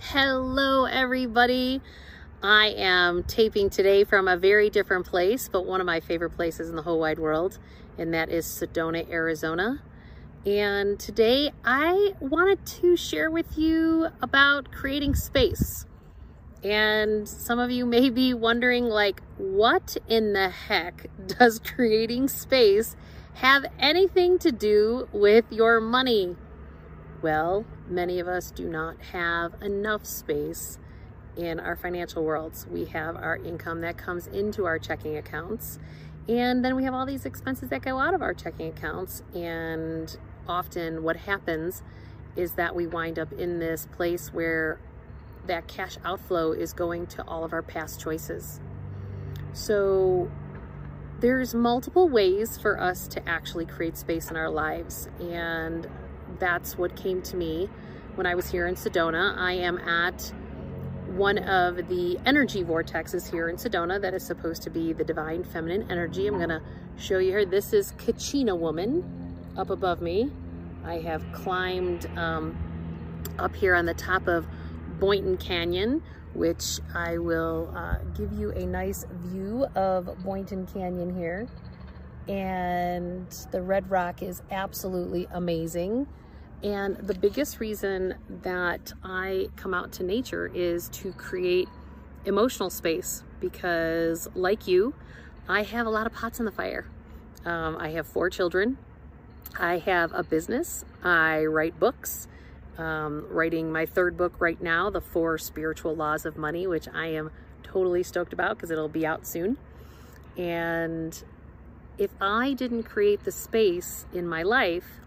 Hello, everybody. I am taping today from a very different place, but one of my favorite places in the whole wide world, and that is Sedona, Arizona. And today I wanted to share with you about creating space. And some of you may be wondering like, what in the heck does creating space have anything to do with your money? Well, many of us do not have enough space in our financial worlds. We have our income that comes into our checking accounts, and then we have all these expenses that go out of our checking accounts. And often, what happens is that we wind up in this place where that cash outflow is going to all of our past choices. So, there's multiple ways for us to actually create space in our lives, and that's what came to me when I was here in Sedona. I am at one of the energy vortexes here in Sedona that is supposed to be the divine feminine energy. I'm gonna show you here. This is Kachina Woman up above me. I have climbed um, up here on the top of Boynton Canyon, which I will uh, give you a nice view of Boynton Canyon here. And the red rock is absolutely amazing. And the biggest reason that I come out to nature is to create emotional space because like you, I have a lot of pots in the fire. Um, I have four children. I have a business. I write books. Um, writing my third book right now, The Four Spiritual Laws of Money, which I am totally stoked about because it'll be out soon. And if I didn't create the space in my life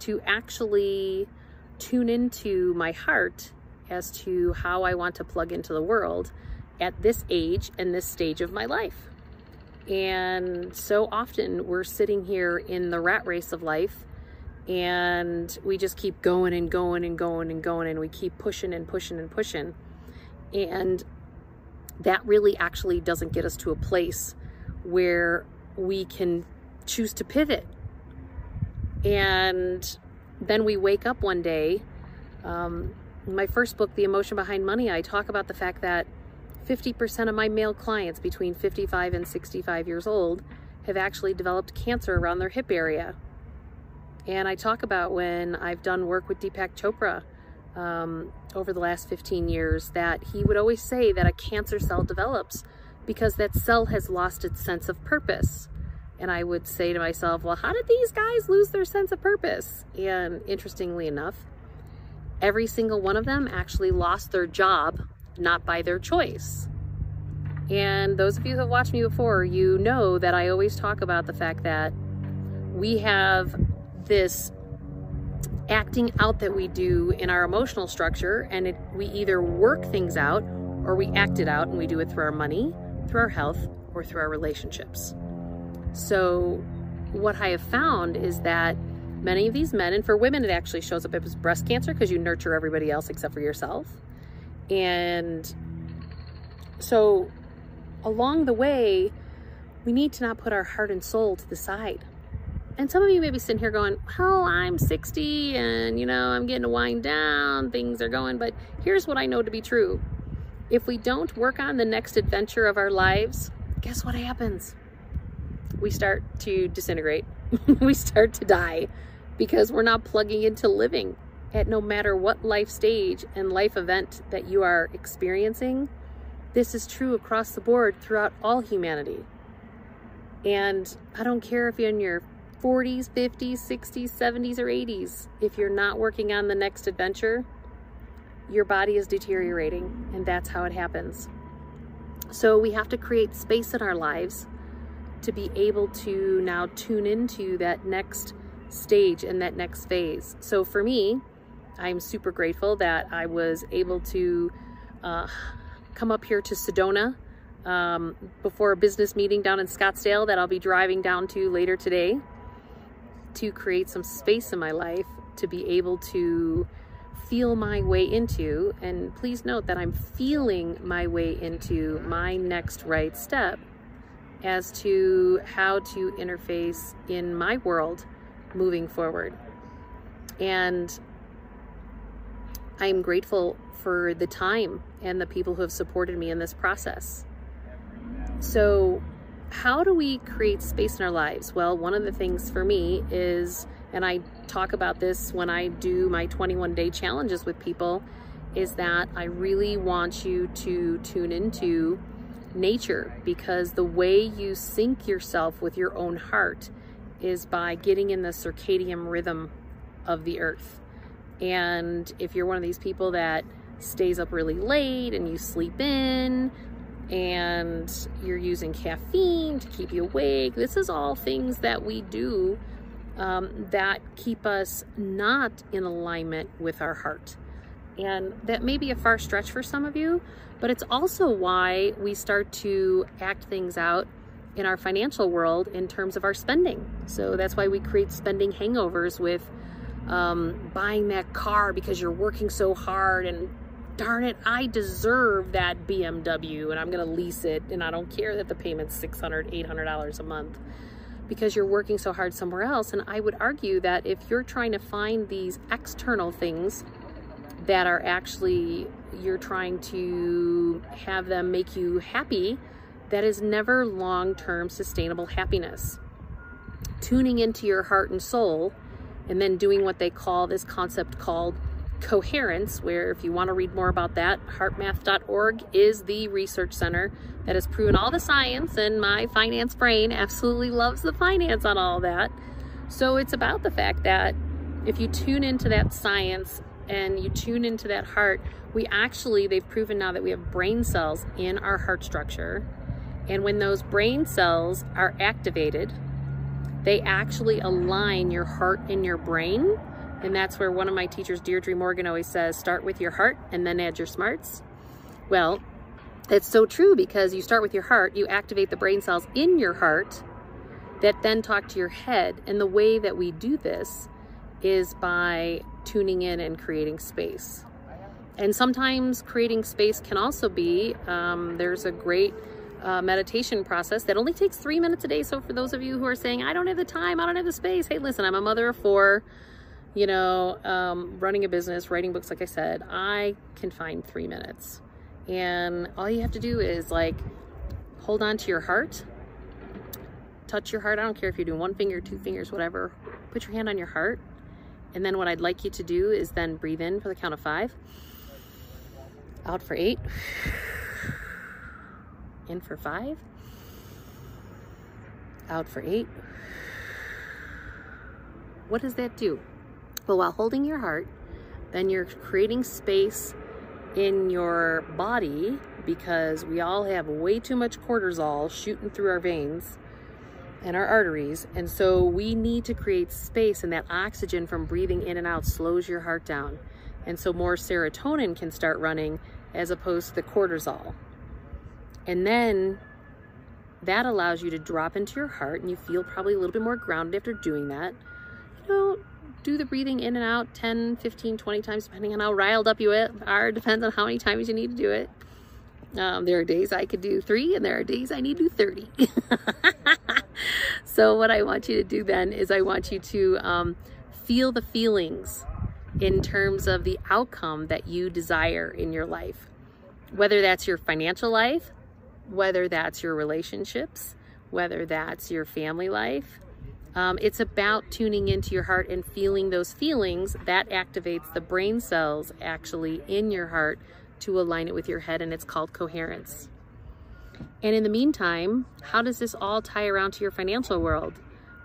to actually tune into my heart as to how I want to plug into the world at this age and this stage of my life. And so often we're sitting here in the rat race of life and we just keep going and going and going and going and we keep pushing and pushing and pushing. And that really actually doesn't get us to a place where we can choose to pivot and then we wake up one day. Um, my first book, The Emotion Behind Money, I talk about the fact that 50% of my male clients between 55 and 65 years old have actually developed cancer around their hip area. And I talk about when I've done work with Deepak Chopra um, over the last 15 years that he would always say that a cancer cell develops because that cell has lost its sense of purpose. And I would say to myself, well, how did these guys lose their sense of purpose? And interestingly enough, every single one of them actually lost their job, not by their choice. And those of you who have watched me before, you know that I always talk about the fact that we have this acting out that we do in our emotional structure, and it, we either work things out or we act it out, and we do it through our money, through our health, or through our relationships. So what I have found is that many of these men, and for women, it actually shows up as breast cancer because you nurture everybody else except for yourself. And so along the way, we need to not put our heart and soul to the side. And some of you may be sitting here going, well, I'm 60 and, you know, I'm getting to wind down, things are going, but here's what I know to be true. If we don't work on the next adventure of our lives, guess what happens? We start to disintegrate. we start to die because we're not plugging into living at no matter what life stage and life event that you are experiencing. This is true across the board throughout all humanity. And I don't care if you're in your 40s, 50s, 60s, 70s, or 80s. If you're not working on the next adventure, your body is deteriorating, and that's how it happens. So we have to create space in our lives to be able to now tune into that next stage and that next phase. So for me, I'm super grateful that I was able to uh, come up here to Sedona um, before a business meeting down in Scottsdale that I'll be driving down to later today to create some space in my life to be able to feel my way into and please note that I'm feeling my way into my next right step as to how to interface in my world moving forward. And I'm grateful for the time and the people who have supported me in this process. So, how do we create space in our lives? Well, one of the things for me is, and I talk about this when I do my 21 day challenges with people, is that I really want you to tune into nature because the way you sync yourself with your own heart is by getting in the circadian rhythm of the earth. And if you're one of these people that stays up really late and you sleep in and you're using caffeine to keep you awake, this is all things that we do um, that keep us not in alignment with our heart. And that may be a far stretch for some of you, but it's also why we start to act things out in our financial world in terms of our spending. So that's why we create spending hangovers with um, buying that car because you're working so hard and darn it, I deserve that BMW and I'm going to lease it and I don't care that the payment's $600, $800 a month because you're working so hard somewhere else. And I would argue that if you're trying to find these external things that are actually you're trying to have them make you happy, that is never long-term sustainable happiness. Tuning into your heart and soul and then doing what they call this concept called coherence, where if you want to read more about that, heartmath.org is the research center that has proven all the science and my finance brain absolutely loves the finance on all that. So it's about the fact that if you tune into that science and you tune into that heart, we actually, they've proven now that we have brain cells in our heart structure. And when those brain cells are activated, they actually align your heart and your brain. And that's where one of my teachers, Deirdre Morgan, always says, start with your heart and then add your smarts. Well, it's so true because you start with your heart, you activate the brain cells in your heart that then talk to your head. And the way that we do this is by tuning in and creating space. And sometimes creating space can also be, um, there's a great uh, meditation process that only takes three minutes a day. So for those of you who are saying, I don't have the time, I don't have the space. Hey, listen, I'm a mother of four, you know, um, running a business, writing books, like I said, I can find three minutes. And all you have to do is like, hold on to your heart, touch your heart. I don't care if you're doing one finger, two fingers, whatever. Put your hand on your heart and then what I'd like you to do is then breathe in for the count of five, out for eight, in for five, out for eight. What does that do? Well, while holding your heart, then you're creating space in your body because we all have way too much cortisol shooting through our veins and our arteries. And so we need to create space and that oxygen from breathing in and out slows your heart down. And so more serotonin can start running as opposed to the cortisol. And then that allows you to drop into your heart and you feel probably a little bit more grounded after doing that. You know, do the breathing in and out 10, 15, 20 times, depending on how riled up you are. Depends on how many times you need to do it. Um, there are days I could do three and there are days I need to do 30. so what I want you to do then is I want you to um, feel the feelings in terms of the outcome that you desire in your life. Whether that's your financial life, whether that's your relationships, whether that's your family life. Um, it's about tuning into your heart and feeling those feelings that activates the brain cells actually in your heart to align it with your head and it's called coherence. And in the meantime, how does this all tie around to your financial world?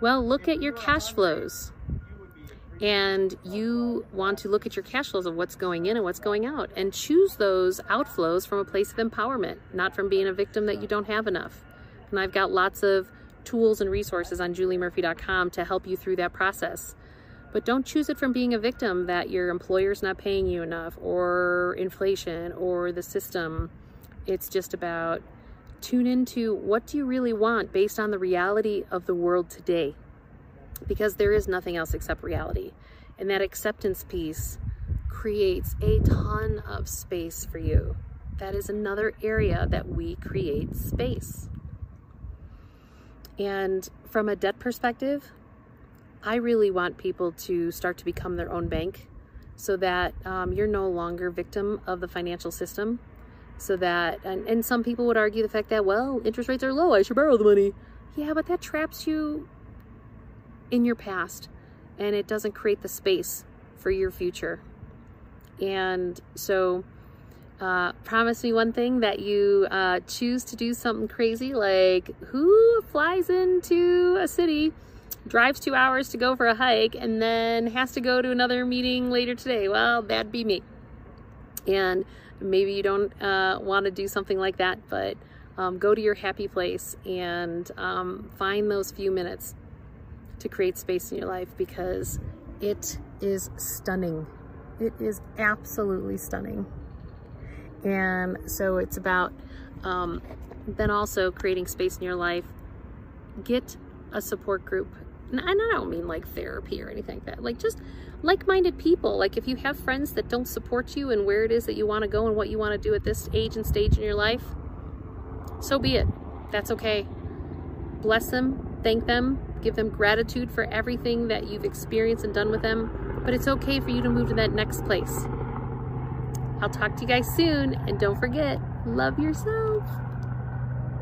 Well, look at your cash flows. And you want to look at your cash flows of what's going in and what's going out and choose those outflows from a place of empowerment, not from being a victim that you don't have enough. And I've got lots of tools and resources on juliemurphy.com to help you through that process. But don't choose it from being a victim that your employer's not paying you enough or inflation or the system. It's just about tune into what do you really want based on the reality of the world today. Because there is nothing else except reality. And that acceptance piece creates a ton of space for you. That is another area that we create space. And from a debt perspective, I really want people to start to become their own bank. so that um, you're no longer victim of the financial system. So that, and, and some people would argue the fact that, well, interest rates are low, I should borrow the money. Yeah, but that traps you in your past and it doesn't create the space for your future. And so, uh, promise me one thing that you uh, choose to do something crazy like who flies into a city drives two hours to go for a hike and then has to go to another meeting later today well that'd be me and maybe you don't uh, want to do something like that but um, go to your happy place and um, find those few minutes to create space in your life because it is stunning it is absolutely stunning and so it's about um, then also creating space in your life. Get a support group. And I don't mean like therapy or anything like that. Like just like-minded people. Like if you have friends that don't support you and where it is that you want to go and what you want to do at this age and stage in your life, so be it. That's okay. Bless them, thank them, give them gratitude for everything that you've experienced and done with them. But it's okay for you to move to that next place. I'll talk to you guys soon. And don't forget, love yourself.